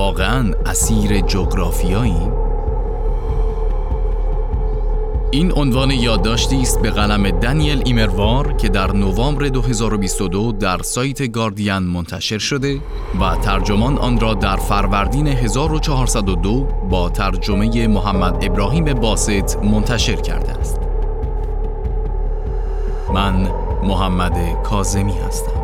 واقعا اسیر جغرافیایی؟ این عنوان یادداشتی است به قلم دنیل ایمروار که در نوامبر 2022 در سایت گاردین منتشر شده و ترجمان آن را در فروردین 1402 با ترجمه محمد ابراهیم باسط منتشر کرده است. من محمد کازمی هستم.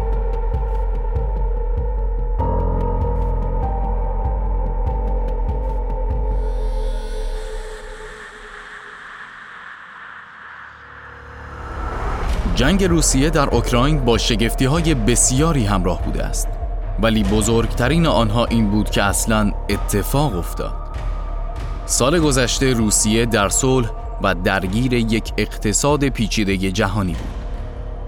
جنگ روسیه در اوکراین با شگفتی های بسیاری همراه بوده است. ولی بزرگترین آنها این بود که اصلا اتفاق افتاد. سال گذشته روسیه در صلح و درگیر یک اقتصاد پیچیده جهانی بود.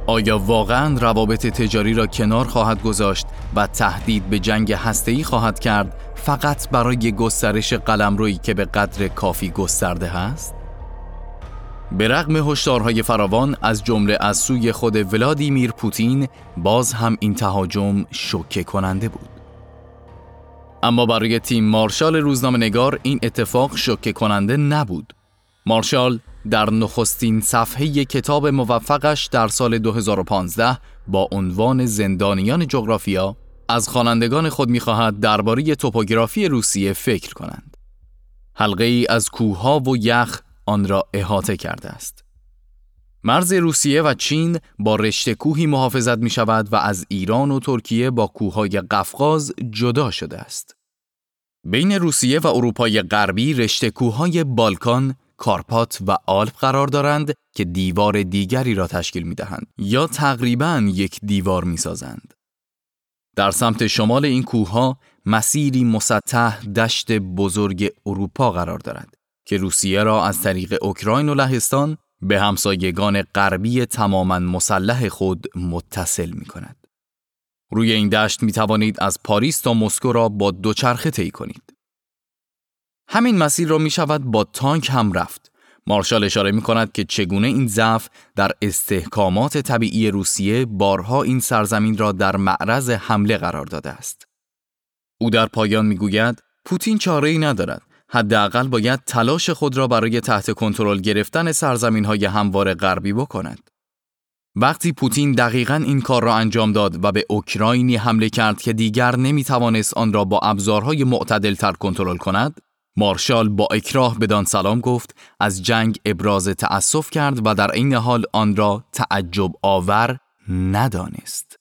آیا واقعا روابط تجاری را کنار خواهد گذاشت و تهدید به جنگ هسته‌ای خواهد کرد فقط برای گسترش قلمرویی که به قدر کافی گسترده است؟ به رغم هشدارهای فراوان از جمله از سوی خود ولادیمیر پوتین باز هم این تهاجم شوکه کننده بود. اما برای تیم مارشال روزنامه نگار این اتفاق شوکه کننده نبود. مارشال در نخستین صفحه کتاب موفقش در سال 2015 با عنوان زندانیان جغرافیا از خوانندگان خود می‌خواهد درباره توپوگرافی روسیه فکر کنند. حلقه ای از کوهها و یخ آن را احاطه کرده است. مرز روسیه و چین با رشته کوهی محافظت می شود و از ایران و ترکیه با کوههای قفقاز جدا شده است. بین روسیه و اروپای غربی رشته کوههای بالکان، کارپات و آلپ قرار دارند که دیوار دیگری را تشکیل می دهند یا تقریبا یک دیوار می سازند. در سمت شمال این کوهها مسیری مسطح دشت بزرگ اروپا قرار دارد که روسیه را از طریق اوکراین و لهستان به همسایگان غربی تماما مسلح خود متصل می کند. روی این دشت می توانید از پاریس تا مسکو را با دوچرخه طی کنید. همین مسیر را می شود با تانک هم رفت. مارشال اشاره می کند که چگونه این ضعف در استحکامات طبیعی روسیه بارها این سرزمین را در معرض حمله قرار داده است. او در پایان می گوید پوتین چاره ای ندارد حداقل باید تلاش خود را برای تحت کنترل گرفتن سرزمین های هموار غربی بکند. وقتی پوتین دقیقا این کار را انجام داد و به اوکراینی حمله کرد که دیگر نمی توانست آن را با ابزارهای معتدل تر کنترل کند، مارشال با اکراه بدان سلام گفت از جنگ ابراز تأسف کرد و در این حال آن را تعجب آور ندانست.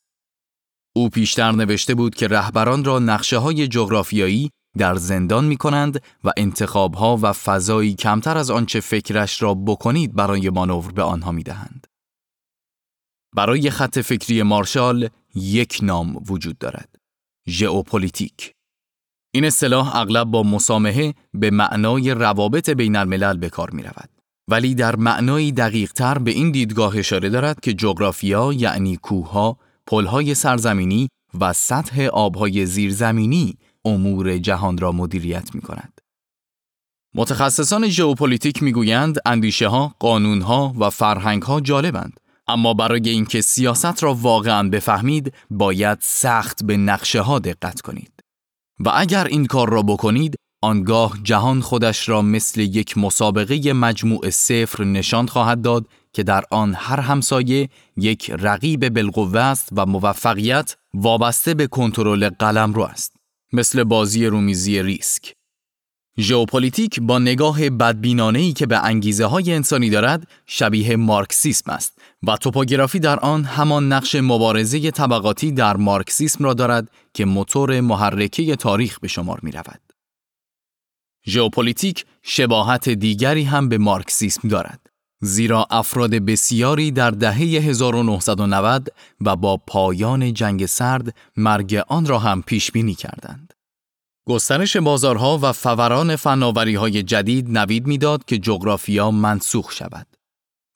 او پیشتر نوشته بود که رهبران را نقشه های جغرافیایی در زندان می کنند و انتخابها و فضایی کمتر از آنچه فکرش را بکنید برای مانور به آنها می دهند. برای خط فکری مارشال یک نام وجود دارد. ژئوپلیتیک. این اصطلاح اغلب با مسامحه به معنای روابط بین الملل به کار می رود. ولی در معنای دقیق تر به این دیدگاه اشاره دارد که جغرافیا یعنی کوهها، پلهای سرزمینی و سطح آبهای زیرزمینی امور جهان را مدیریت می کند. متخصصان ژئوپلیتیک می‌گویند اندیشه ها، قانون ها و فرهنگ ها جالبند. اما برای اینکه سیاست را واقعا بفهمید باید سخت به نقشه ها دقت کنید. و اگر این کار را بکنید آنگاه جهان خودش را مثل یک مسابقه مجموع صفر نشان خواهد داد که در آن هر همسایه یک رقیب بالقوه است و موفقیت وابسته به کنترل قلمرو است. مثل بازی رومیزی ریسک. ژئوپلیتیک با نگاه ای که به انگیزه های انسانی دارد شبیه مارکسیسم است و توپوگرافی در آن همان نقش مبارزه طبقاتی در مارکسیسم را دارد که موتور محرکه تاریخ به شمار می رود. ژئوپلیتیک شباهت دیگری هم به مارکسیسم دارد. زیرا افراد بسیاری در دهه 1990 و با پایان جنگ سرد مرگ آن را هم پیش بینی کردند. گسترش بازارها و فوران فناوری های جدید نوید می‌داد که جغرافیا منسوخ شود.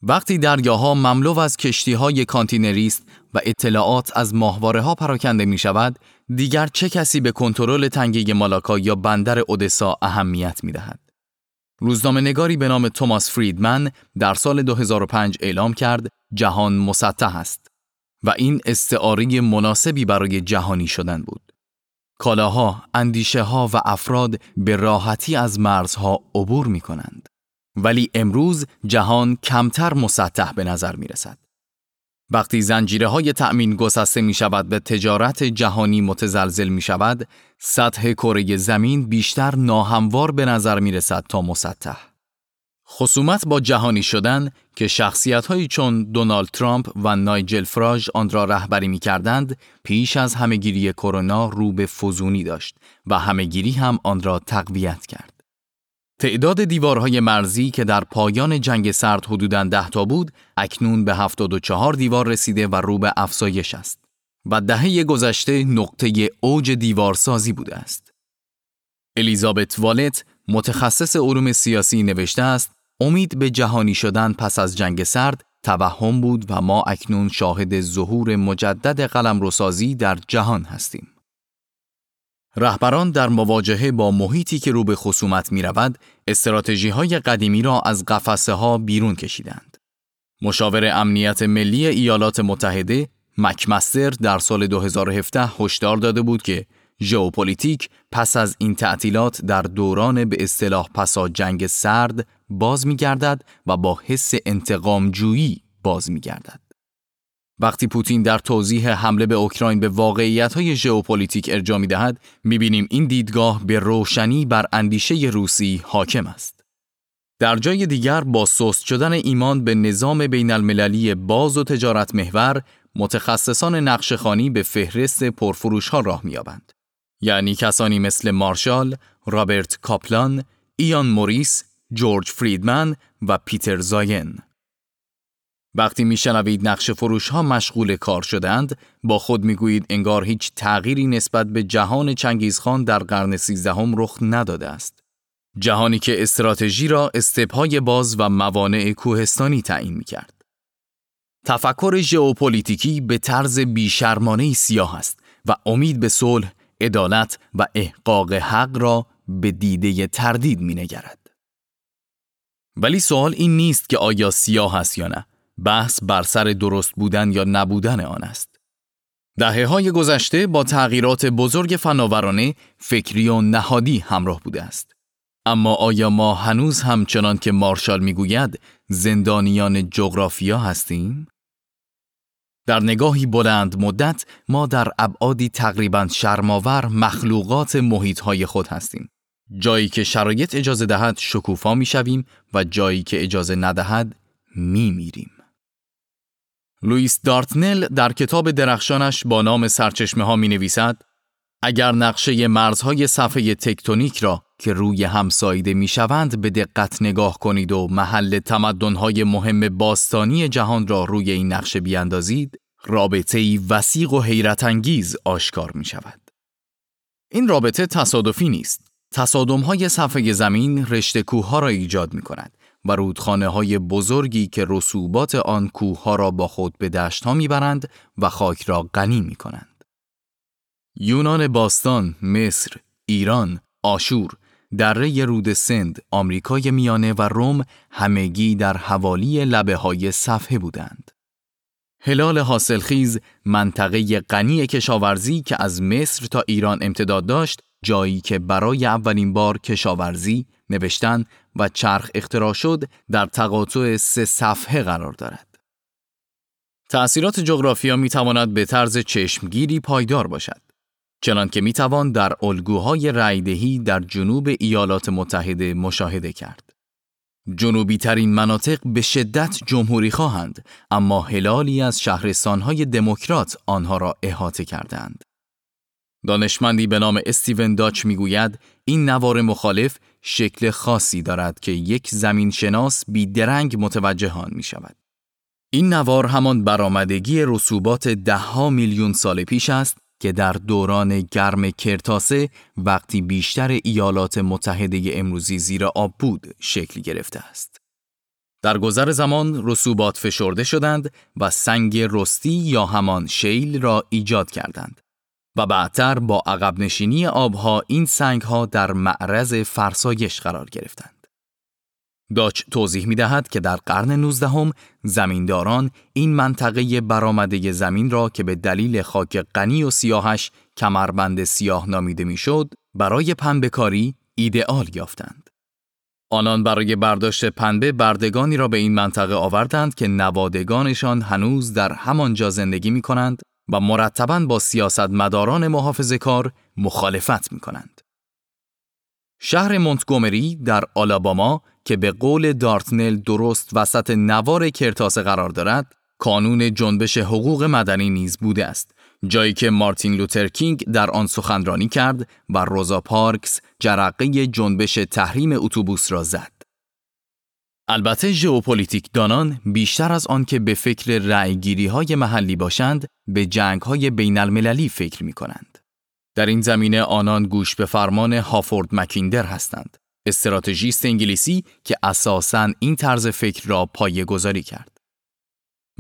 وقتی دریاها مملو از کشتی های کانتینری است و اطلاعات از ماهواره ها پراکنده می شود، دیگر چه کسی به کنترل تنگه مالاکا یا بندر اودسا اهمیت می دهد. روزنامه نگاری به نام توماس فریدمن در سال 2005 اعلام کرد جهان مسطح است و این استعاره مناسبی برای جهانی شدن بود. کالاها، اندیشه ها و افراد به راحتی از مرزها عبور می کنند. ولی امروز جهان کمتر مسطح به نظر می رسد. وقتی زنجیره های تأمین گسسته می شود به تجارت جهانی متزلزل می شود، سطح کره زمین بیشتر ناهموار به نظر می رسد تا مسطح. خصومت با جهانی شدن که شخصیت هایی چون دونالد ترامپ و نایجل فراژ آن را رهبری می کردند، پیش از همهگیری کرونا رو به فزونی داشت و همهگیری هم آن را تقویت کرد. تعداد دیوارهای مرزی که در پایان جنگ سرد حدوداً ده تا بود، اکنون به 74 دیوار رسیده و رو به افزایش است و دهه گذشته نقطه اوج دیوارسازی بوده است. الیزابت والت متخصص علوم سیاسی نوشته است امید به جهانی شدن پس از جنگ سرد توهم بود و ما اکنون شاهد ظهور مجدد قلمروسازی در جهان هستیم. رهبران در مواجهه با محیطی که رو به خصومت می رود، استراتژی های قدیمی را از قفسه ها بیرون کشیدند. مشاور امنیت ملی ایالات متحده مکمستر در سال 2017 هشدار داده بود که ژئوپلیتیک پس از این تعطیلات در دوران به اصطلاح پسا جنگ سرد باز می گردد و با حس انتقام جویی باز می گردد. وقتی پوتین در توضیح حمله به اوکراین به واقعیت های ژئوپلیتیک ارجاع می دهد، می بینیم این دیدگاه به روشنی بر اندیشه روسی حاکم است. در جای دیگر با سست شدن ایمان به نظام بین المللی باز و تجارت محور، متخصصان نقشخانی به فهرست پرفروش ها راه میابند. یعنی کسانی مثل مارشال، رابرت کاپلان، ایان موریس، جورج فریدمن و پیتر زاین. وقتی میشنوید نقش فروش ها مشغول کار شدند، با خود می‌گویید انگار هیچ تغییری نسبت به جهان چنگیزخان در قرن سیزدهم رخ نداده است. جهانی که استراتژی را استپهای باز و موانع کوهستانی تعیین می کرد. تفکر ژئوپلیتیکی به طرز بیشرمانه سیاه است و امید به صلح، عدالت و احقاق حق را به دیده تردید می نگرد. ولی سوال این نیست که آیا سیاه است یا نه. بحث بر سر درست بودن یا نبودن آن است. دهه های گذشته با تغییرات بزرگ فناورانه فکری و نهادی همراه بوده است. اما آیا ما هنوز همچنان که مارشال می‌گوید زندانیان جغرافیا هستیم؟ در نگاهی بلند مدت ما در ابعادی تقریبا شرماور مخلوقات محیط خود هستیم. جایی که شرایط اجازه دهد شکوفا می شویم و جایی که اجازه ندهد می میریم. لوئیس دارتنل در کتاب درخشانش با نام سرچشمه ها می نویسد اگر نقشه مرزهای صفحه تکتونیک را که روی هم سایده می شوند به دقت نگاه کنید و محل تمدنهای مهم باستانی جهان را روی این نقشه بیاندازید رابطه ای وسیق و حیرت انگیز آشکار می شود. این رابطه تصادفی نیست. تصادم های صفحه زمین رشته کوه ها را ایجاد می کند و رودخانه های بزرگی که رسوبات آن کوه ها را با خود به دشت ها می برند و خاک را غنی می کنند. یونان باستان، مصر، ایران، آشور، دره رود سند، آمریکای میانه و روم همگی در حوالی لبه های صفحه بودند. هلال حاصلخیز منطقه غنی کشاورزی که از مصر تا ایران امتداد داشت جایی که برای اولین بار کشاورزی، نوشتن و چرخ اختراع شد در تقاطع سه صفحه قرار دارد. تأثیرات جغرافیا می تواند به طرز چشمگیری پایدار باشد. چنان که می توان در الگوهای رایدهی در جنوب ایالات متحده مشاهده کرد. جنوبی ترین مناطق به شدت جمهوری خواهند اما هلالی از شهرستانهای دموکرات آنها را احاطه کردند. دانشمندی به نام استیون داچ می‌گوید این نوار مخالف شکل خاصی دارد که یک زمین شناس بیدرنگ متوجه آن می شود. این نوار همان برآمدگی رسوبات دهها میلیون سال پیش است که در دوران گرم کرتاسه وقتی بیشتر ایالات متحده امروزی زیر آب بود شکل گرفته است. در گذر زمان رسوبات فشرده شدند و سنگ رستی یا همان شیل را ایجاد کردند و بعدتر با عقب نشینی آبها این سنگ ها در معرض فرسایش قرار گرفتند. داچ توضیح می دهد که در قرن 19 هم زمینداران این منطقه برآمده زمین را که به دلیل خاک غنی و سیاهش کمربند سیاه نامیده می‌شد برای پنبهکاری ایدئال یافتند. آنان برای برداشت پنبه بردگانی را به این منطقه آوردند که نوادگانشان هنوز در همانجا زندگی می کنند و مرتبا با سیاستمداران محافظه کار مخالفت می کنند. شهر مونتگومری در آلاباما که به قول دارتنل درست وسط نوار کرتاسه قرار دارد، کانون جنبش حقوق مدنی نیز بوده است جایی که مارتین لوتر کینگ در آن سخنرانی کرد و روزا پارکس جرقه جنبش تحریم اتوبوس را زد. البته ژئوپلیتیک دانان بیشتر از آن که به فکر رأیگیری های محلی باشند به جنگ های بین المللی فکر می کنند. در این زمینه آنان گوش به فرمان هافورد مکیندر هستند. استراتژیست انگلیسی که اساساً این طرز فکر را پایه گذاری کرد.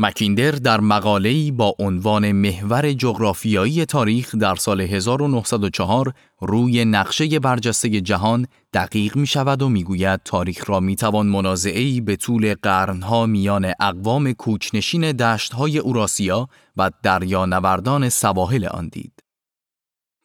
مکیندر در مقاله‌ای با عنوان محور جغرافیایی تاریخ در سال 1904 روی نقشه برجسته جهان دقیق می شود و می گوید تاریخ را می توان منازعه‌ای به طول قرنها میان اقوام کوچنشین دشتهای اوراسیا و دریانوردان سواحل آن دید.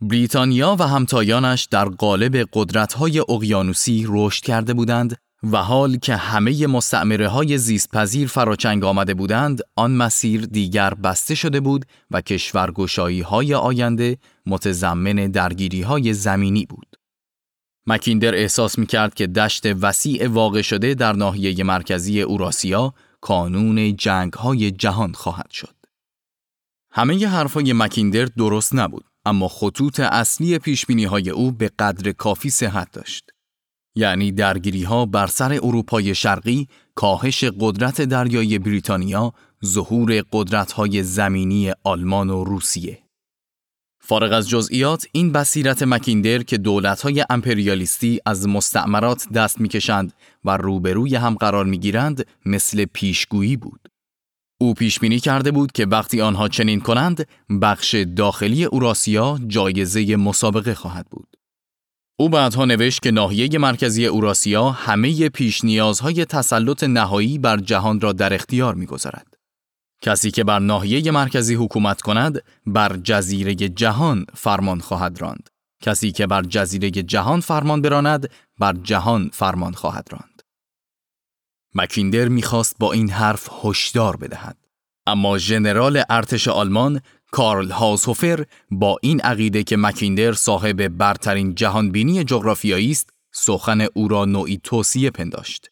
بریتانیا و همتایانش در قالب قدرت‌های اقیانوسی رشد کرده بودند و حال که همه مستعمره های زیست پذیر فراچنگ آمده بودند، آن مسیر دیگر بسته شده بود و کشورگشایی های آینده متضمن درگیری های زمینی بود. مکیندر احساس می کرد که دشت وسیع واقع شده در ناحیه مرکزی اوراسیا کانون جنگ های جهان خواهد شد. همه ی حرفای مکیندر درست نبود، اما خطوط اصلی پیشبینی های او به قدر کافی صحت داشت. یعنی درگیری ها بر سر اروپای شرقی، کاهش قدرت دریایی بریتانیا، ظهور قدرت های زمینی آلمان و روسیه. فارغ از جزئیات این بصیرت مکیندر که دولت های امپریالیستی از مستعمرات دست می‌کشند و روبروی هم قرار می‌گیرند مثل پیشگویی بود. او پیش بینی کرده بود که وقتی آنها چنین کنند بخش داخلی اوراسیا جایزه مسابقه خواهد بود. او بعدها نوشت که ناحیه مرکزی اوراسیا همه پیش نیازهای تسلط نهایی بر جهان را در اختیار می‌گذارد. کسی که بر ناحیه مرکزی حکومت کند بر جزیره جهان فرمان خواهد راند. کسی که بر جزیره جهان فرمان براند بر جهان فرمان خواهد راند. مکیندر می‌خواست با این حرف هشدار بدهد. اما ژنرال ارتش آلمان کارل هاسوفر با این عقیده که مکیندر صاحب برترین جهانبینی جغرافیایی است سخن او را نوعی توصیه پنداشت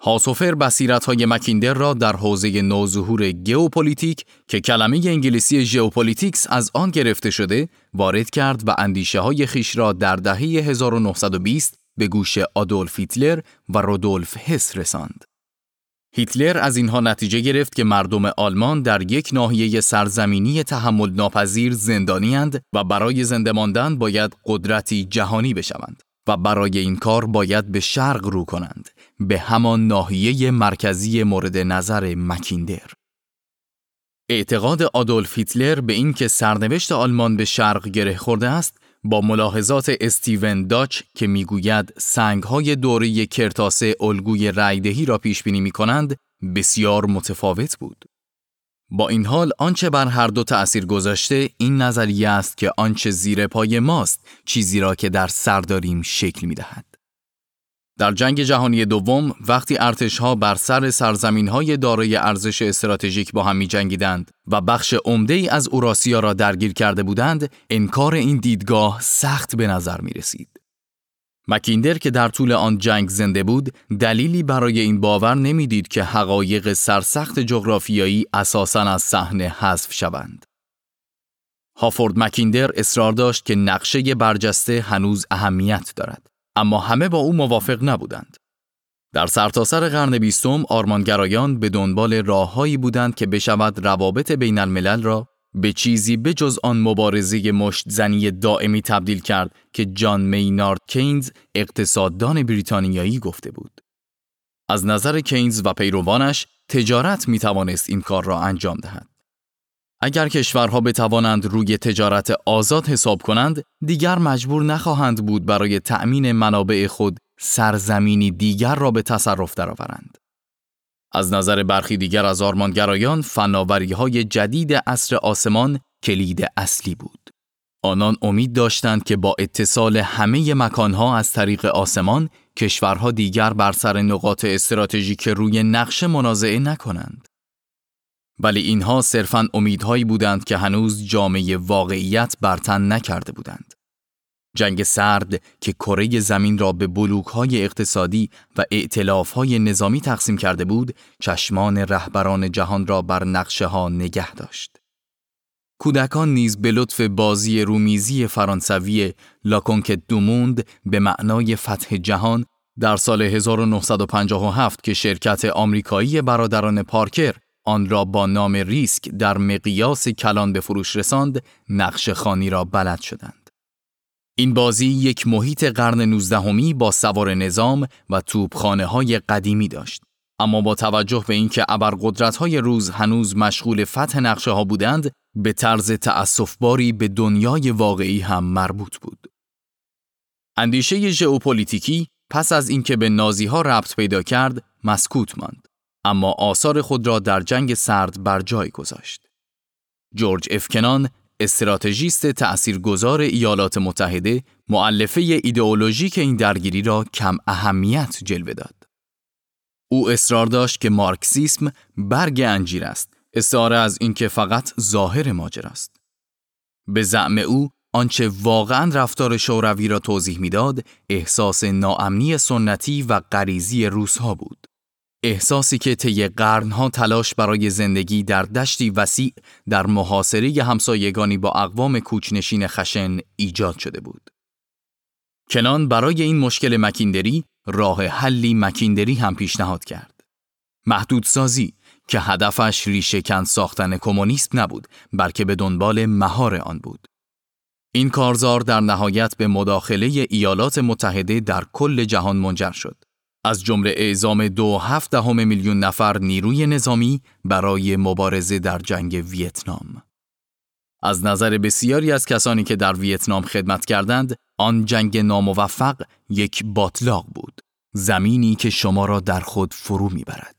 هاسوفر بصیرت های مکیندر را در حوزه نوظهور Geopolitik که کلمه انگلیسی geopolitics از آن گرفته شده وارد کرد و اندیشه های خیش را در دهه 1920 به گوش آدولف هیتلر و رودولف هس رساند. هیتلر از اینها نتیجه گرفت که مردم آلمان در یک ناحیه سرزمینی تحمل ناپذیر زندانیند و برای زنده ماندن باید قدرتی جهانی بشوند و برای این کار باید به شرق رو کنند به همان ناحیه مرکزی مورد نظر مکیندر. اعتقاد آدولف هیتلر به اینکه سرنوشت آلمان به شرق گره خورده است با ملاحظات استیون داچ که می‌گوید سنگهای دوره کرتاسه الگوی رایدهی را پیش بینی می کنند بسیار متفاوت بود. با این حال آنچه بر هر دو تأثیر گذاشته این نظریه است که آنچه زیر پای ماست چیزی را که در سر داریم شکل می دهد. در جنگ جهانی دوم وقتی ارتشها بر سر سرزمین های دارای ارزش استراتژیک با هم می جنگیدند و بخش عمده ای از اوراسیا را درگیر کرده بودند انکار این دیدگاه سخت به نظر می رسید. مکیندر که در طول آن جنگ زنده بود دلیلی برای این باور نمی‌دید که حقایق سرسخت جغرافیایی اساساً از صحنه حذف شوند. هافورد مکیندر اصرار داشت که نقشه برجسته هنوز اهمیت دارد. اما همه با او موافق نبودند. در سرتاسر سر قرن بیستم آرمانگرایان به دنبال راههایی بودند که بشود روابط بین الملل را به چیزی بجز آن مبارزه مشت زنی دائمی تبدیل کرد که جان مینارد کینز اقتصاددان بریتانیایی گفته بود. از نظر کینز و پیروانش تجارت می توانست این کار را انجام دهد. اگر کشورها بتوانند روی تجارت آزاد حساب کنند، دیگر مجبور نخواهند بود برای تأمین منابع خود سرزمینی دیگر را به تصرف درآورند. از نظر برخی دیگر از آرمانگرایان فناوری های جدید عصر آسمان کلید اصلی بود. آنان امید داشتند که با اتصال همه مکانها از طریق آسمان کشورها دیگر بر سر نقاط استراتژیک روی نقشه منازعه نکنند. ولی اینها صرفاً امیدهایی بودند که هنوز جامعه واقعیت برتن نکرده بودند. جنگ سرد که کره زمین را به بلوکهای اقتصادی و های نظامی تقسیم کرده بود، چشمان رهبران جهان را بر نقشه ها نگه داشت. کودکان نیز به لطف بازی رومیزی فرانسوی لاکونکت دوموند به معنای فتح جهان در سال 1957 که شرکت آمریکایی برادران پارکر آن را با نام ریسک در مقیاس کلان به فروش رساند، نقش خانی را بلد شدند. این بازی یک محیط قرن نوزدهمی با سوار نظام و توپخانه های قدیمی داشت. اما با توجه به اینکه ابرقدرت های روز هنوز مشغول فتح نقشه ها بودند، به طرز تأسفباری به دنیای واقعی هم مربوط بود. اندیشه ژئوپلیتیکی پس از اینکه به نازی ها ربط پیدا کرد، مسکوت ماند. اما آثار خود را در جنگ سرد بر جای گذاشت. جورج افکنان استراتژیست تأثیرگذار ایالات متحده معلفه ایدئولوژیک این درگیری را کم اهمیت جلوه داد. او اصرار داشت که مارکسیسم برگ انجیر است، استعاره از اینکه فقط ظاهر ماجر است. به زعم او آنچه واقعا رفتار شوروی را توضیح می‌داد، احساس ناامنی سنتی و غریزی روسها بود. احساسی که طی قرنها تلاش برای زندگی در دشتی وسیع در محاصره همسایگانی با اقوام کوچنشین خشن ایجاد شده بود. کنان برای این مشکل مکیندری راه حلی مکیندری هم پیشنهاد کرد. محدودسازی که هدفش ریشهکن ساختن کمونیست نبود بلکه به دنبال مهار آن بود. این کارزار در نهایت به مداخله ایالات متحده در کل جهان منجر شد. از جمله اعزام دو هفت دهم میلیون نفر نیروی نظامی برای مبارزه در جنگ ویتنام. از نظر بسیاری از کسانی که در ویتنام خدمت کردند، آن جنگ ناموفق یک باطلاق بود. زمینی که شما را در خود فرو می‌برد.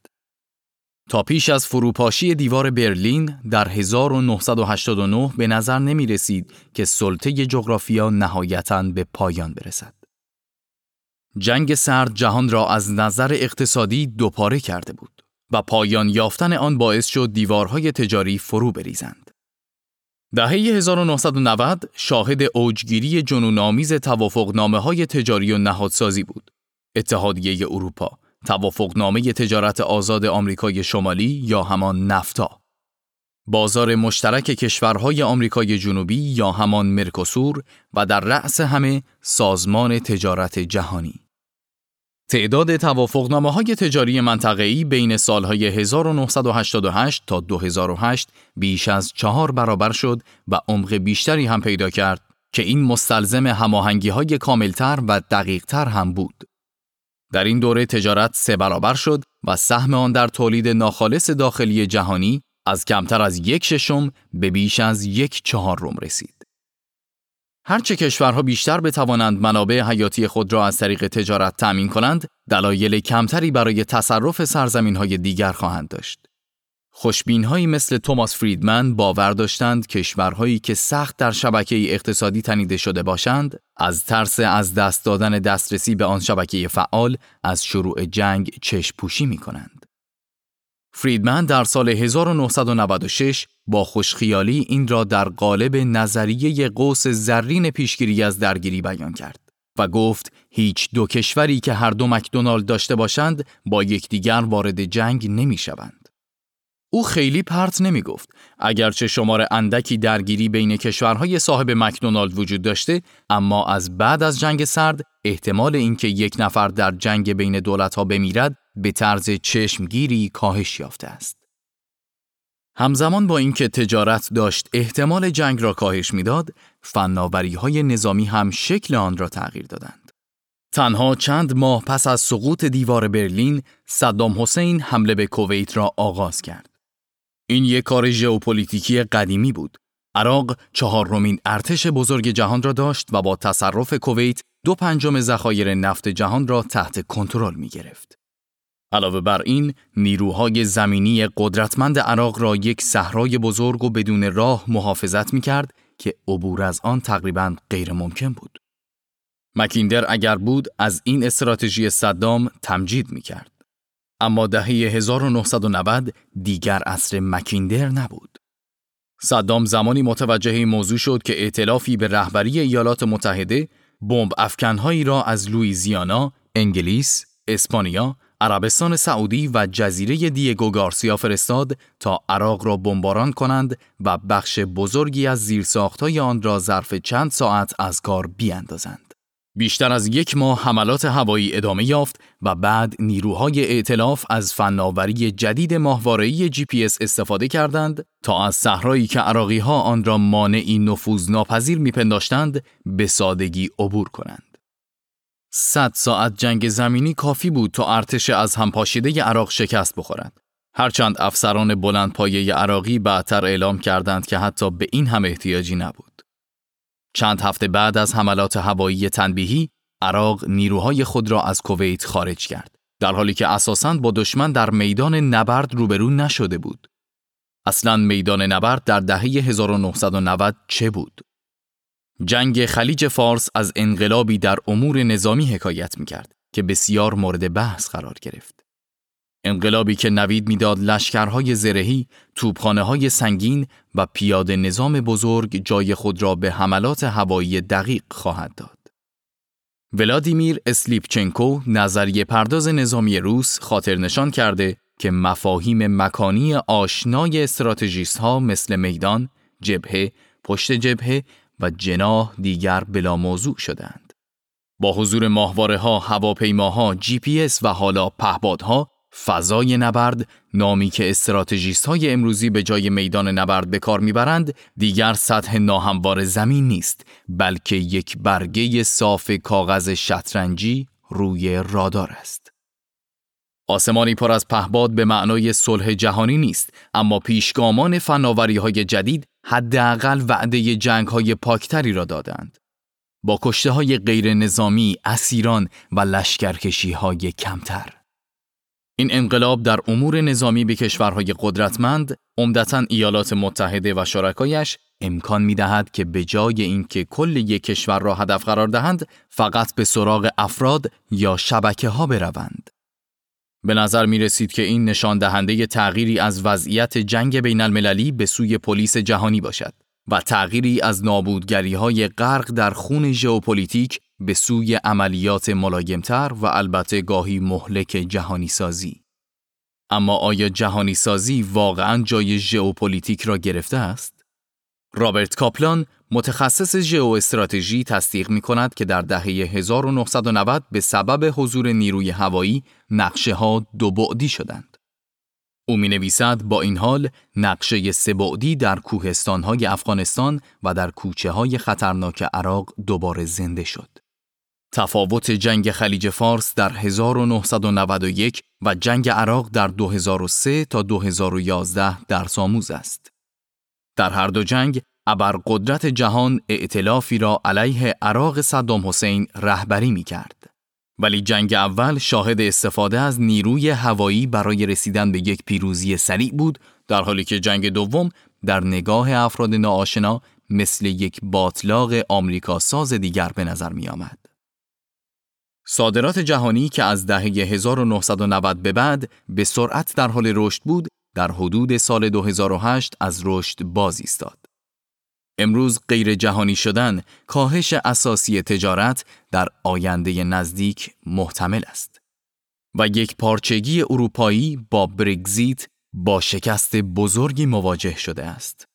تا پیش از فروپاشی دیوار برلین در 1989 به نظر نمی رسید که سلطه جغرافیا نهایتاً به پایان برسد. جنگ سرد جهان را از نظر اقتصادی دوپاره کرده بود و پایان یافتن آن باعث شد دیوارهای تجاری فرو بریزند. دهه 1990 شاهد اوجگیری جنون آمیز توافقنامه های تجاری و نهادسازی بود. اتحادیه اروپا، توافقنامه تجارت آزاد آمریکای شمالی یا همان نفتا، بازار مشترک کشورهای آمریکای جنوبی یا همان مرکوسور و در رأس همه سازمان تجارت جهانی. تعداد توافقنامه های تجاری منطقه‌ای بین سالهای 1988 تا 2008 بیش از چهار برابر شد و عمق بیشتری هم پیدا کرد که این مستلزم هماهنگی های کاملتر و دقیقتر هم بود. در این دوره تجارت سه برابر شد و سهم آن در تولید ناخالص داخلی جهانی از کمتر از یک ششم به بیش از یک چهارم رسید. هرچه کشورها بیشتر بتوانند منابع حیاتی خود را از طریق تجارت تأمین کنند، دلایل کمتری برای تصرف سرزمین های دیگر خواهند داشت. خوشبینهایی مثل توماس فریدمن باور داشتند کشورهایی که سخت در شبکه اقتصادی تنیده شده باشند از ترس از دست دادن دسترسی به آن شبکه فعال از شروع جنگ چشم پوشی می کنند. فریدمن در سال 1996 با خوشخیالی این را در قالب نظریه قوس زرین پیشگیری از درگیری بیان کرد و گفت هیچ دو کشوری که هر دو مکدونالد داشته باشند با یکدیگر وارد جنگ نمی شوند. او خیلی پرت نمی گفت. اگرچه شمار اندکی درگیری بین کشورهای صاحب مکدونالد وجود داشته، اما از بعد از جنگ سرد احتمال اینکه یک نفر در جنگ بین دولتها بمیرد به طرز چشمگیری کاهش یافته است. همزمان با اینکه تجارت داشت احتمال جنگ را کاهش می‌داد، فناوری های نظامی هم شکل آن را تغییر دادند. تنها چند ماه پس از سقوط دیوار برلین، صدام حسین حمله به کویت را آغاز کرد. این یک کار ژئوپلیتیکی قدیمی بود. عراق چهارمین ارتش بزرگ جهان را داشت و با تصرف کویت دو پنجم ذخایر نفت جهان را تحت کنترل می گرفت. علاوه بر این، نیروهای زمینی قدرتمند عراق را یک صحرای بزرگ و بدون راه محافظت می کرد که عبور از آن تقریبا غیر ممکن بود. مکیندر اگر بود از این استراتژی صدام تمجید می کرد. اما دهه 1990 دیگر عصر مکیندر نبود. صدام زمانی متوجه این موضوع شد که ائتلافی به رهبری ایالات متحده بمب افکنهایی را از لویزیانا، انگلیس، اسپانیا، عربستان سعودی و جزیره دیگو گارسیا فرستاد تا عراق را بمباران کنند و بخش بزرگی از زیرساختهای آن را ظرف چند ساعت از کار بیاندازند. بیشتر از یک ماه حملات هوایی ادامه یافت و بعد نیروهای ائتلاف از فناوری جدید ماهواره‌ای جی پی اس استفاده کردند تا از صحرایی که عراقی ها آن را مانعی نفوذ ناپذیر میپنداشتند به سادگی عبور کنند. صد ساعت جنگ زمینی کافی بود تا ارتش از همپاشیده عراق شکست بخورد. هرچند افسران بلند پایه عراقی بعدتر اعلام کردند که حتی به این هم احتیاجی نبود. چند هفته بعد از حملات هوایی تنبیهی، عراق نیروهای خود را از کویت خارج کرد. در حالی که اساساً با دشمن در میدان نبرد روبرو نشده بود. اصلا میدان نبرد در دهه 1990 چه بود؟ جنگ خلیج فارس از انقلابی در امور نظامی حکایت می کرد که بسیار مورد بحث قرار گرفت. انقلابی که نوید می‌داد لشکرهای زرهی، توپخانه های سنگین و پیاده نظام بزرگ جای خود را به حملات هوایی دقیق خواهد داد. ولادیمیر اسلیپچنکو نظریه پرداز نظامی روس خاطر نشان کرده که مفاهیم مکانی آشنای استراتژیست ها مثل میدان، جبهه، پشت جبهه و جناح دیگر بلا موضوع شدند. با حضور ماهواره ها، هواپیماها، جی پی اس و حالا پهپادها فضای نبرد نامی که استراتژیست های امروزی به جای میدان نبرد به کار می‌برند دیگر سطح ناهموار زمین نیست بلکه یک برگه صاف کاغذ شطرنجی روی رادار است. آسمانی پر از پهپاد به معنای صلح جهانی نیست اما پیشگامان فناوری های جدید حداقل وعده جنگ های پاکتری را دادند. با کشته های غیر نظامی، اسیران و لشکرکشی های کمتر. این انقلاب در امور نظامی به کشورهای قدرتمند، عمدتا ایالات متحده و شرکایش امکان می دهد که به جای اینکه کل یک کشور را هدف قرار دهند، فقط به سراغ افراد یا شبکه ها بروند. به نظر می رسید که این نشان دهنده تغییری از وضعیت جنگ بین المللی به سوی پلیس جهانی باشد و تغییری از نابودگری های غرق در خون ژئوپلیتیک به سوی عملیات ملایمتر و البته گاهی مهلک جهانی سازی. اما آیا جهانی سازی واقعا جای ژئوپلیتیک را گرفته است؟ رابرت کاپلان متخصص ژئو استراتژی تصدیق می کند که در دهه 1990 به سبب حضور نیروی هوایی نقشه ها دو بعدی شدند. او می نویسد با این حال نقشه سه بعدی در کوهستان های افغانستان و در کوچه های خطرناک عراق دوباره زنده شد. تفاوت جنگ خلیج فارس در 1991 و جنگ عراق در 2003 تا 2011 در ساموز است. در هر دو جنگ ابرقدرت جهان ائتلافی را علیه عراق صدام حسین رهبری می کرد. ولی جنگ اول شاهد استفاده از نیروی هوایی برای رسیدن به یک پیروزی سریع بود در حالی که جنگ دوم در نگاه افراد ناآشنا مثل یک باطلاق آمریکا ساز دیگر به نظر می آمد. صادرات جهانی که از دهه 1990 به بعد به سرعت در حال رشد بود، در حدود سال 2008 از رشد باز ایستاد. امروز غیر جهانی شدن کاهش اساسی تجارت در آینده نزدیک محتمل است. و یک پارچگی اروپایی با برگزیت با شکست بزرگی مواجه شده است.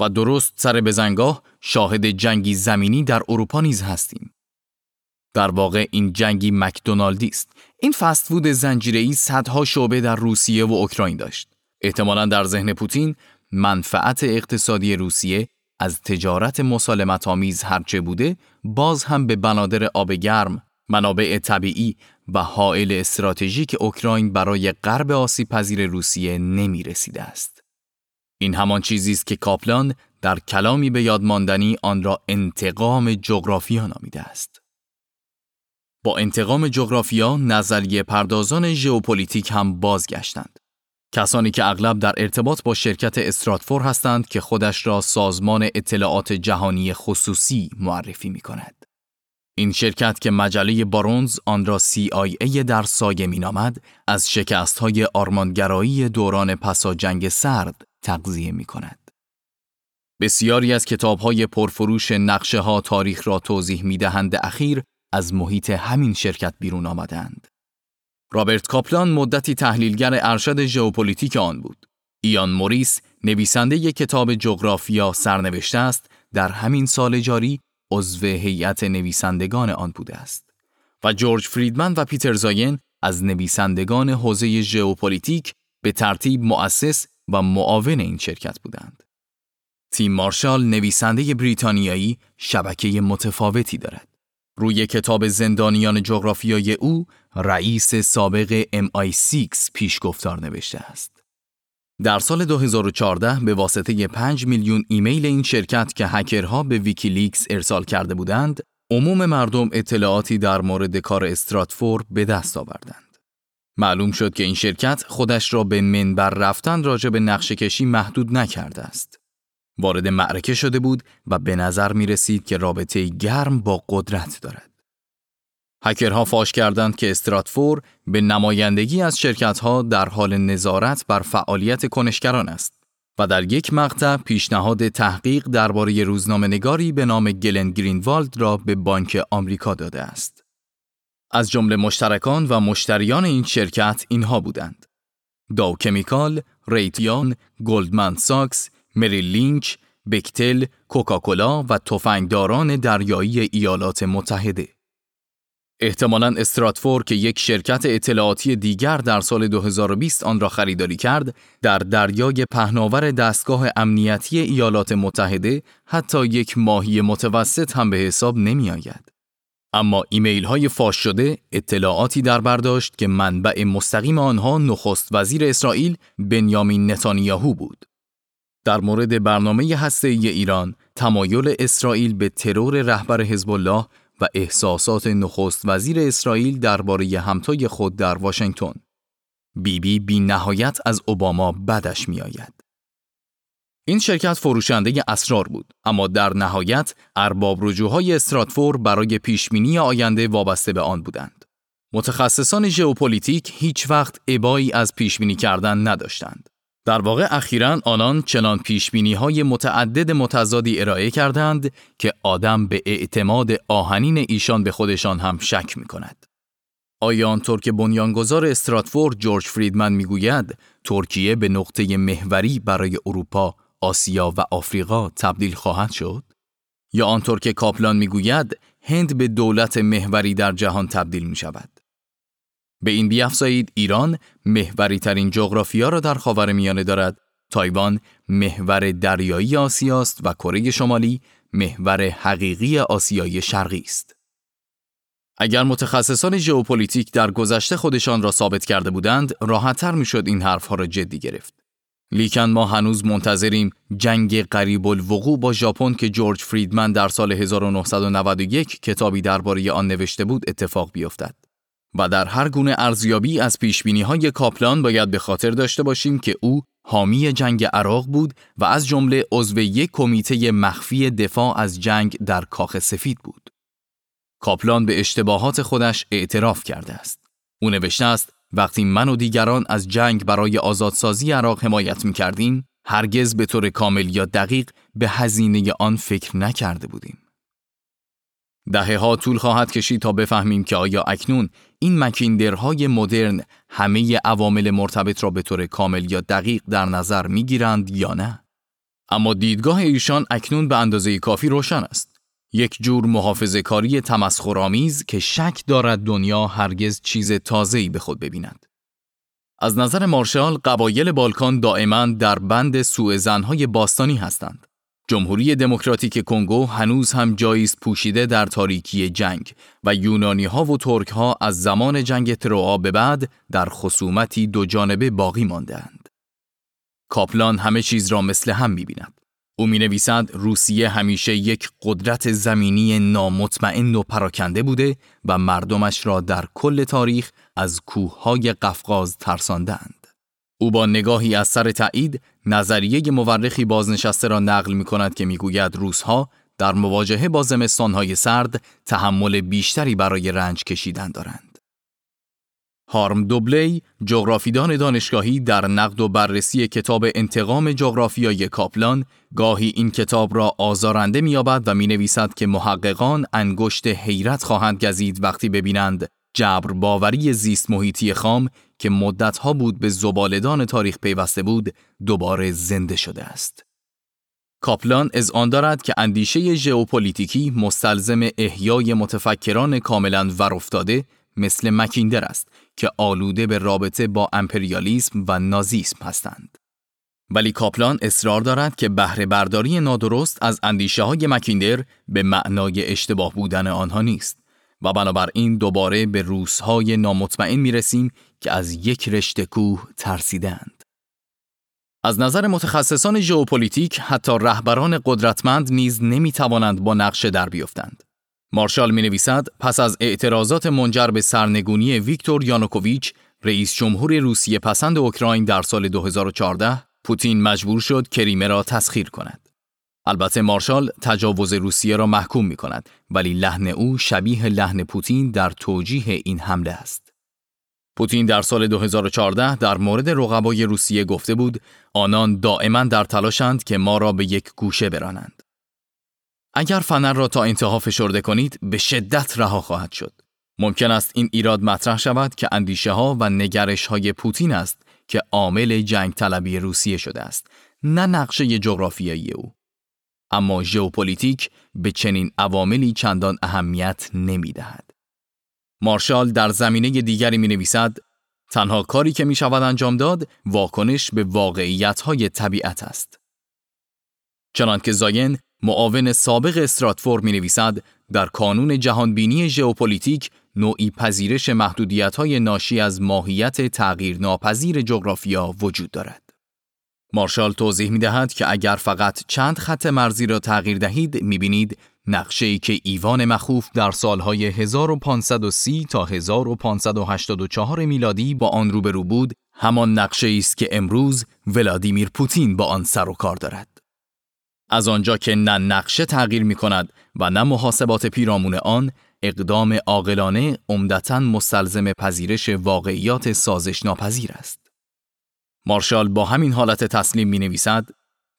و درست سر بزنگاه شاهد جنگی زمینی در اروپا نیز هستیم. در واقع این جنگی مکدونالدی است. این فست فود زنجیره‌ای صدها شعبه در روسیه و اوکراین داشت. احتمالا در ذهن پوتین منفعت اقتصادی روسیه از تجارت مسالمت آمیز هرچه بوده باز هم به بنادر آب گرم، منابع طبیعی و حائل استراتژیک اوکراین برای غرب آسیب پذیر روسیه نمی رسیده است. این همان چیزی است که کاپلان در کلامی به یادماندنی آن را انتقام جغرافیا نامیده است. با انتقام جغرافیا نظریه پردازان ژئوپلیتیک هم بازگشتند. کسانی که اغلب در ارتباط با شرکت استراتفور هستند که خودش را سازمان اطلاعات جهانی خصوصی معرفی می کند. این شرکت که مجله بارونز آن را CIA در سایه می نامد، از شکست های آرمانگرایی دوران پسا جنگ سرد تغذیه می کند. بسیاری از کتاب های پرفروش نقشه ها تاریخ را توضیح می دهند اخیر از محیط همین شرکت بیرون آمدند. رابرت کاپلان مدتی تحلیلگر ارشد ژئوپلیتیک آن بود. ایان موریس نویسنده کتاب جغرافیا سرنوشت است در همین سال جاری عضو هیئت نویسندگان آن بوده است و جورج فریدمن و پیتر زاین از نویسندگان حوزه ژئوپلیتیک به ترتیب مؤسس و معاون این شرکت بودند. تیم مارشال نویسنده بریتانیایی شبکه متفاوتی دارد. روی کتاب زندانیان جغرافیای او رئیس سابق MI6 پیشگفتار نوشته است. در سال 2014 به واسطه 5 میلیون ایمیل این شرکت که هکرها به ویکیلیکس ارسال کرده بودند، عموم مردم اطلاعاتی در مورد کار استراتفور به دست آوردند. معلوم شد که این شرکت خودش را به منبر رفتن راجع به نقشه کشی محدود نکرده است. وارد معرکه شده بود و به نظر می رسید که رابطه گرم با قدرت دارد. هکرها فاش کردند که استراتفور به نمایندگی از شرکتها در حال نظارت بر فعالیت کنشگران است و در یک مقطع پیشنهاد تحقیق درباره روزنامه نگاری به نام گلن گرینوالد را به بانک آمریکا داده است. از جمله مشترکان و مشتریان این شرکت اینها بودند. داو کمیکال، ریتیان، گلدمن ساکس، مریل لینچ، بکتل، کوکاکولا و تفنگداران دریایی ایالات متحده. احتمالا استراتفور که یک شرکت اطلاعاتی دیگر در سال 2020 آن را خریداری کرد، در دریای پهناور دستگاه امنیتی ایالات متحده حتی یک ماهی متوسط هم به حساب نمی آید. اما ایمیل های فاش شده اطلاعاتی در بر داشت که منبع مستقیم آنها نخست وزیر اسرائیل بنیامین نتانیاهو بود. در مورد برنامه هسته‌ای ایران، تمایل اسرائیل به ترور رهبر حزب الله و احساسات نخست وزیر اسرائیل درباره همتای خود در واشنگتن. بی‌بی نهایت از اوباما بدش می آید. این شرکت فروشنده اسرار بود اما در نهایت ارباب رجوهای استراتفور برای پیشبینی آینده وابسته به آن بودند. متخصصان ژئوپلیتیک هیچ وقت ابایی از پیشبینی کردن نداشتند. در واقع اخیرا آنان چنان پیشبینی های متعدد متضادی ارائه کردند که آدم به اعتماد آهنین ایشان به خودشان هم شک می کند. آیا آنطور که بنیانگذار استراتفورد جورج فریدمن می‌گوید ترکیه به نقطه محوری برای اروپا، آسیا و آفریقا تبدیل خواهد شد؟ یا آنطور که کاپلان می‌گوید هند به دولت محوری در جهان تبدیل می شود؟ به این بیافزایید ایران محوری ترین جغرافیا را در خاور میانه دارد تایوان محور دریایی آسیاست و کره شمالی محور حقیقی آسیای شرقی است. اگر متخصصان ژئوپلیتیک در گذشته خودشان را ثابت کرده بودند، راحتتر می‌شد این حرفها را جدی گرفت. لیکن ما هنوز منتظریم جنگ قریب الوقوع با ژاپن که جورج فریدمن در سال 1991 کتابی درباره آن نوشته بود اتفاق بیفتد. و در هر گونه ارزیابی از پیشبینی های کاپلان باید به خاطر داشته باشیم که او حامی جنگ عراق بود و از جمله عضو یک کمیته مخفی دفاع از جنگ در کاخ سفید بود. کاپلان به اشتباهات خودش اعتراف کرده است. او نوشته است وقتی من و دیگران از جنگ برای آزادسازی عراق حمایت می کردیم، هرگز به طور کامل یا دقیق به هزینه آن فکر نکرده بودیم. دهه ها طول خواهد کشید تا بفهمیم که آیا اکنون این مکیندرهای مدرن همه عوامل مرتبط را به طور کامل یا دقیق در نظر می گیرند یا نه. اما دیدگاه ایشان اکنون به اندازه کافی روشن است. یک جور محافظ کاری تمسخرآمیز که شک دارد دنیا هرگز چیز تازه‌ای به خود ببیند. از نظر مارشال قبایل بالکان دائما در بند سوء زنهای باستانی هستند. جمهوری دموکراتیک کنگو هنوز هم جایی پوشیده در تاریکی جنگ و یونانی ها و ترک ها از زمان جنگ تروآ به بعد در خصومتی دو جانبه باقی ماندهاند. کاپلان همه چیز را مثل هم می بیند. او می نویسد روسیه همیشه یک قدرت زمینی نامطمئن و پراکنده بوده و مردمش را در کل تاریخ از کوههای قفقاز ترساندند. او با نگاهی از سر تایید نظریه مورخی بازنشسته را نقل می کند که می‌گوید روسها در مواجهه با زمستانهای سرد تحمل بیشتری برای رنج کشیدن دارند. هارم دوبلی جغرافیدان دانشگاهی در نقد و بررسی کتاب انتقام جغرافیای کاپلان گاهی این کتاب را آزارنده می‌یابد و می‌نویسد که محققان انگشت حیرت خواهند گزید وقتی ببینند جبر باوری زیست محیطی خام که مدتها بود به زبالدان تاریخ پیوسته بود دوباره زنده شده است. کاپلان از آن دارد که اندیشه ژئوپلیتیکی مستلزم احیای متفکران کاملا ورافتاده مثل مکیندر است که آلوده به رابطه با امپریالیسم و نازیسم هستند. ولی کاپلان اصرار دارد که بهره برداری نادرست از اندیشه های مکیندر به معنای اشتباه بودن آنها نیست و بنابراین دوباره به روزهای نامطمئن می رسیم که از یک رشته کوه ترسیدند. از نظر متخصصان ژئوپلیتیک حتی رهبران قدرتمند نیز نمی توانند با نقشه در بیفتند. مارشال می نویسد پس از اعتراضات منجر به سرنگونی ویکتور یانوکوویچ رئیس جمهور روسیه پسند اوکراین در سال 2014 پوتین مجبور شد کریمه را تسخیر کند. البته مارشال تجاوز روسیه را محکوم می کند ولی لحن او شبیه لحن پوتین در توجیه این حمله است. پوتین در سال 2014 در مورد رقبای روسیه گفته بود آنان دائما در تلاشند که ما را به یک گوشه برانند. اگر فنر را تا انتها فشرده کنید به شدت رها خواهد شد. ممکن است این ایراد مطرح شود که اندیشه ها و نگرش های پوتین است که عامل جنگ طلبی روسیه شده است نه نقشه جغرافیایی او اما ژئوپلیتیک به چنین عواملی چندان اهمیت نمی دهد. مارشال در زمینه دیگری می نویسد تنها کاری که می شود انجام داد واکنش به واقعیت های طبیعت است. چنانکه زاین معاون سابق استراتفور می نویسد در کانون جهانبینی ژئوپلیتیک نوعی پذیرش محدودیت های ناشی از ماهیت تغییر ناپذیر جغرافیا وجود دارد. مارشال توضیح می دهد که اگر فقط چند خط مرزی را تغییر دهید می بینید نقشه ای که ایوان مخوف در سالهای 1530 تا 1584 میلادی با آن روبرو بود همان نقشه است که امروز ولادیمیر پوتین با آن سر و کار دارد. از آنجا که نه نقشه تغییر می کند و نه محاسبات پیرامون آن اقدام عاقلانه عمدتا مستلزم پذیرش واقعیات سازش ناپذیر است. مارشال با همین حالت تسلیم می نویسد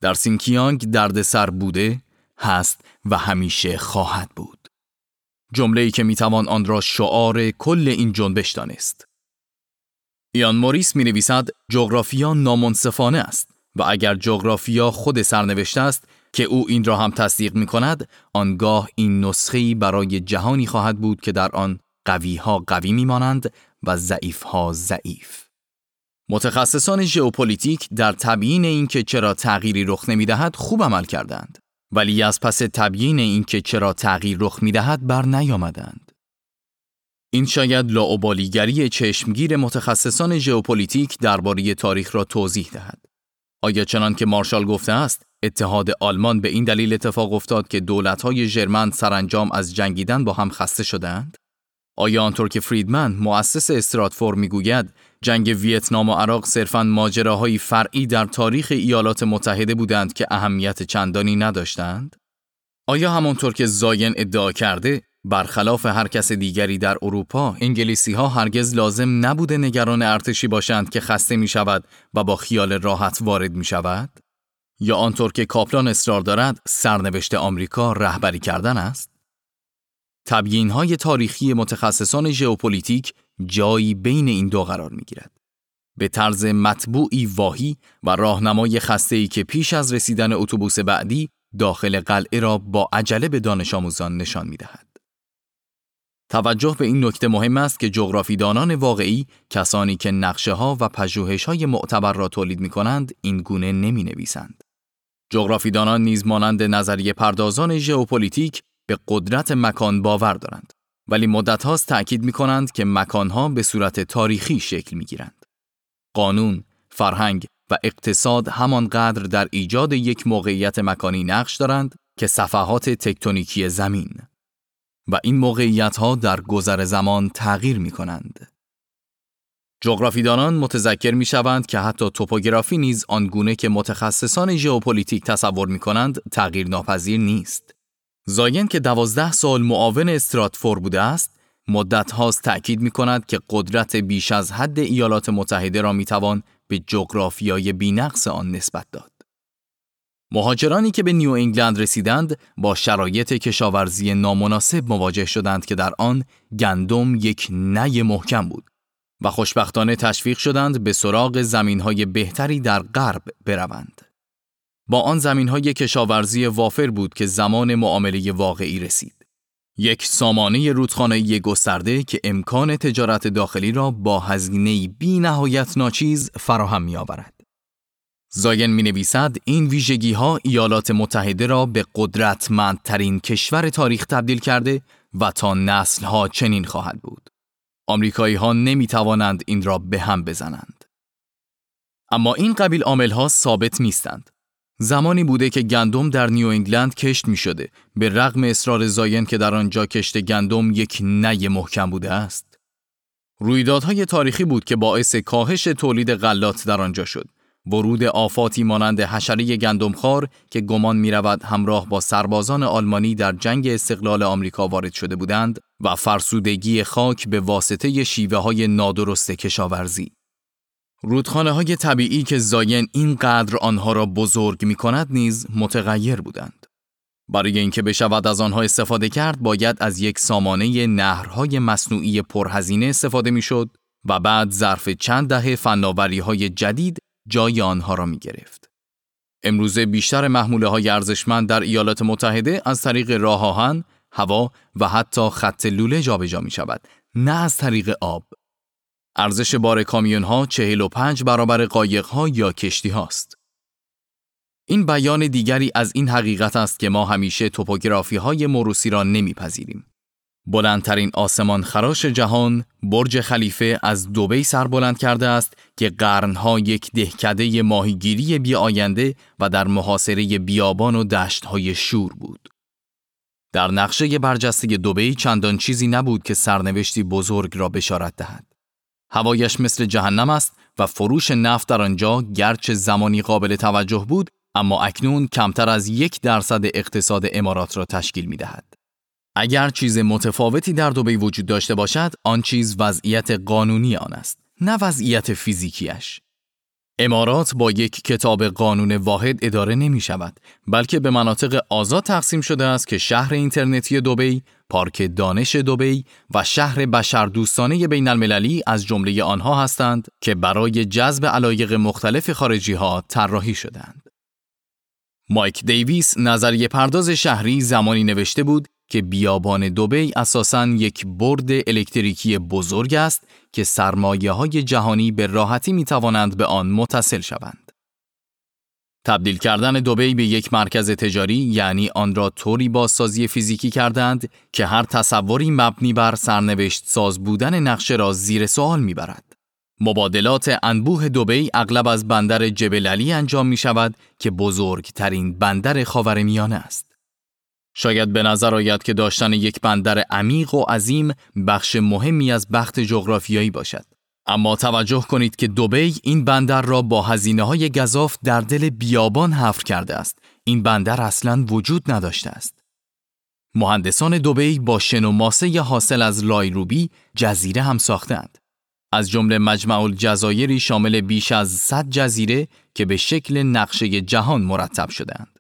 در سینکیانگ دردسر بوده، هست و همیشه خواهد بود. جمله ای که می توان آن را شعار کل این جنبش دانست. ایان موریس می نویسد جغرافیا نامنصفانه است و اگر جغرافیا خود سرنوشته است که او این را هم تصدیق می کند آنگاه این نسخه برای جهانی خواهد بود که در آن قوی ها قوی می مانند و ضعیف ها ضعیف. متخصصان ژئوپلیتیک در تبیین اینکه چرا تغییری رخ نمی‌دهد خوب عمل کردند. ولی از پس تبیین اینکه چرا تغییر رخ می‌دهد بر نیامدند. این شاید لاابالیگری چشمگیر متخصصان ژئوپلیتیک درباره تاریخ را توضیح دهد. آیا چنان که مارشال گفته است اتحاد آلمان به این دلیل اتفاق افتاد که دولت‌های ژرمن سرانجام از جنگیدن با هم خسته شدند آیا آنطور که فریدمن مؤسس استراتفور می‌گوید جنگ ویتنام و عراق صرفاً ماجراهایی فرعی در تاریخ ایالات متحده بودند که اهمیت چندانی نداشتند؟ آیا همانطور که زاین ادعا کرده برخلاف هر کس دیگری در اروپا انگلیسی ها هرگز لازم نبوده نگران ارتشی باشند که خسته می شود و با خیال راحت وارد می شود؟ یا آنطور که کاپلان اصرار دارد سرنوشت آمریکا رهبری کردن است؟ تبیین های تاریخی متخصصان ژئوپلیتیک جایی بین این دو قرار می گیرد. به طرز مطبوعی واهی و راهنمای ای که پیش از رسیدن اتوبوس بعدی داخل قلعه را با عجله به دانش آموزان نشان می دهد. توجه به این نکته مهم است که جغرافیدانان واقعی کسانی که نقشه ها و پژوهش های معتبر را تولید می کنند این گونه نمی نویسند. جغرافیدانان نیز مانند نظریه پردازان ژئوپلیتیک به قدرت مکان باور دارند ولی مدت هاست تأکید می کنند که مکانها به صورت تاریخی شکل می گیرند. قانون، فرهنگ و اقتصاد همانقدر در ایجاد یک موقعیت مکانی نقش دارند که صفحات تکتونیکی زمین و این موقعیت ها در گذر زمان تغییر می کنند. جغرافیدانان متذکر می شوند که حتی توپوگرافی نیز آنگونه که متخصصان ژئوپلیتیک تصور می کنند تغییر نیست. زاین که دوازده سال معاون استراتفور بوده است، مدت هاست تأکید می کند که قدرت بیش از حد ایالات متحده را می توان به جغرافیای بینقص آن نسبت داد. مهاجرانی که به نیو انگلند رسیدند با شرایط کشاورزی نامناسب مواجه شدند که در آن گندم یک نی محکم بود و خوشبختانه تشویق شدند به سراغ زمینهای بهتری در غرب بروند. با آن زمینهای کشاورزی وافر بود که زمان معامله واقعی رسید. یک سامانه رودخانه‌ای گسترده که امکان تجارت داخلی را با هزینه بی نهایت ناچیز فراهم می آورد. زاین می نویسد این ویژگی ها ایالات متحده را به قدرتمندترین کشور تاریخ تبدیل کرده و تا نسل ها چنین خواهد بود. آمریکایی ها نمی توانند این را به هم بزنند. اما این قبیل عامل ها ثابت نیستند. زمانی بوده که گندم در نیو انگلند کشت می شده به رغم اصرار زاین که در آنجا کشت گندم یک نی محکم بوده است. رویدادهای تاریخی بود که باعث کاهش تولید غلات در آنجا شد. ورود آفاتی مانند حشره گندمخوار که گمان می رود همراه با سربازان آلمانی در جنگ استقلال آمریکا وارد شده بودند و فرسودگی خاک به واسطه شیوه های نادرست کشاورزی. رودخانه های طبیعی که زاین اینقدر آنها را بزرگ می کند نیز متغیر بودند. برای اینکه بشود از آنها استفاده کرد باید از یک سامانه نهرهای مصنوعی پرهزینه استفاده می‌شد و بعد ظرف چند دهه فناوری های جدید جای آنها را می گرفت. امروزه بیشتر محموله های ارزشمند در ایالات متحده از طریق راه آهن، هوا و حتی خط لوله جابجا می شود، نه از طریق آب. ارزش بار کامیون ها 45 برابر قایق ها یا کشتی هاست. این بیان دیگری از این حقیقت است که ما همیشه توپوگرافی های موروسی را نمیپذیریم. بلندترین آسمان خراش جهان برج خلیفه از دوبی سر بلند کرده است که قرنها یک دهکده ماهیگیری بی آینده و در محاصره بیابان و دشتهای شور بود. در نقشه برجسته دوبی چندان چیزی نبود که سرنوشتی بزرگ را بشارت دهد. هوایش مثل جهنم است و فروش نفت در آنجا گرچه زمانی قابل توجه بود اما اکنون کمتر از یک درصد اقتصاد امارات را تشکیل می دهد. اگر چیز متفاوتی در دوبی وجود داشته باشد آن چیز وضعیت قانونی آن است نه وضعیت فیزیکیش امارات با یک کتاب قانون واحد اداره نمی شود بلکه به مناطق آزاد تقسیم شده است که شهر اینترنتی دوبی، پارک دانش دوبی و شهر بشردوستانه بین المللی از جمله آنها هستند که برای جذب علایق مختلف خارجی ها طراحی شدند. مایک دیویس نظریه پرداز شهری زمانی نوشته بود که بیابان دوبی اساساً یک برد الکتریکی بزرگ است که سرمایه های جهانی به راحتی می توانند به آن متصل شوند. تبدیل کردن دوبی به یک مرکز تجاری یعنی آن را طوری بازسازی فیزیکی کردند که هر تصوری مبنی بر سرنوشت ساز بودن نقشه را زیر سوال می‌برد. مبادلات انبوه دوبی اغلب از بندر جبل علی انجام می شود که بزرگترین بندر خاورمیانه است. شاید به نظر آید که داشتن یک بندر عمیق و عظیم بخش مهمی از بخت جغرافیایی باشد. اما توجه کنید که دوبی این بندر را با هزینه های گزاف در دل بیابان حفر کرده است. این بندر اصلا وجود نداشته است. مهندسان دوبی با شن و ماسه حاصل از لایروبی جزیره هم ساختند. از جمله مجمع الجزایری شامل بیش از 100 جزیره که به شکل نقشه جهان مرتب شدند.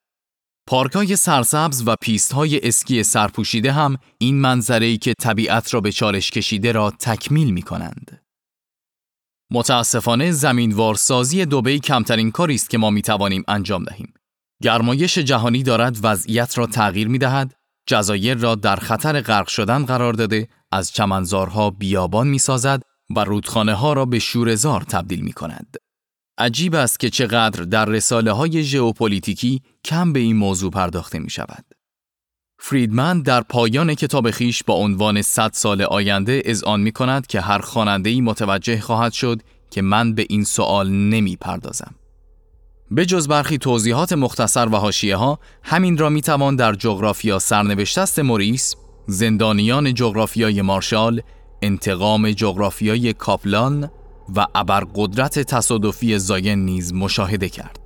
پارکای سرسبز و پیست های اسکی سرپوشیده هم این منظره که طبیعت را به چالش کشیده را تکمیل می کنند. متاسفانه زمینوار سازی دوبی کمترین کاری است که ما می توانیم انجام دهیم. گرمایش جهانی دارد وضعیت را تغییر می دهد، جزایر را در خطر غرق شدن قرار داده، از چمنزارها بیابان می سازد و رودخانه ها را به شورزار تبدیل می کند. عجیب است که چقدر در رساله های ژئوپلیتیکی کم به این موضوع پرداخته می شود. فریدمن در پایان کتاب خیش با عنوان 100 سال آینده اذعان می کند که هر خواننده ای متوجه خواهد شد که من به این سوال نمی پردازم. به جز برخی توضیحات مختصر و حاشیه ها همین را می‌توان در جغرافیا سرنوشت است موریس زندانیان جغرافیای مارشال انتقام جغرافیای کاپلان و ابرقدرت تصادفی زاین نیز مشاهده کرد.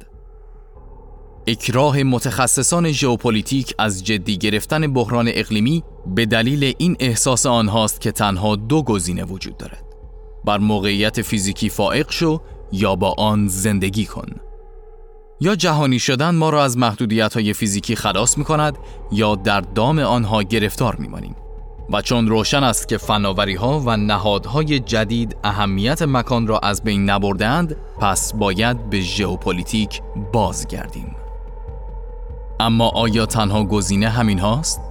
اکراه متخصصان ژئوپلیتیک از جدی گرفتن بحران اقلیمی به دلیل این احساس آنهاست که تنها دو گزینه وجود دارد. بر موقعیت فیزیکی فائق شو یا با آن زندگی کن. یا جهانی شدن ما را از محدودیت های فیزیکی خلاص می کند یا در دام آنها گرفتار می مانیم. و چون روشن است که فناوری ها و نهادهای جدید اهمیت مکان را از بین نبردند پس باید به ژئوپلیتیک بازگردیم. اما آیا تنها گزینه همین هاست؟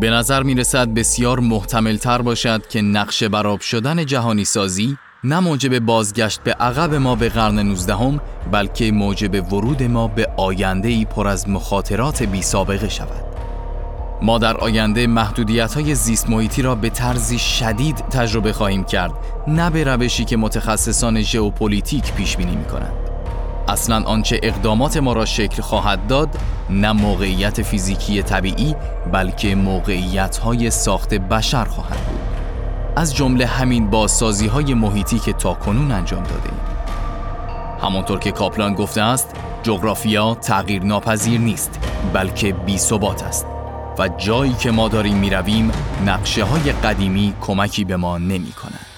به نظر می رسد بسیار محتمل تر باشد که نقش بر آب شدن جهانی سازی نه موجب بازگشت به عقب ما به قرن 19 بلکه موجب ورود ما به آینده ای پر از مخاطرات بی سابقه شود. ما در آینده محدودیت های زیست محیطی را به طرزی شدید تجربه خواهیم کرد نه به روشی که متخصصان ژئوپلیتیک پیش بینی می کنند. اصلا آنچه اقدامات ما را شکل خواهد داد نه موقعیت فیزیکی طبیعی بلکه موقعیت های ساخت بشر خواهد بود از جمله همین بازسازی های محیطی که تا کنون انجام داده ایم. همانطور که کاپلان گفته است جغرافیا تغییر ناپذیر نیست بلکه بی است و جایی که ما داریم می رویم نقشه های قدیمی کمکی به ما نمی کنند.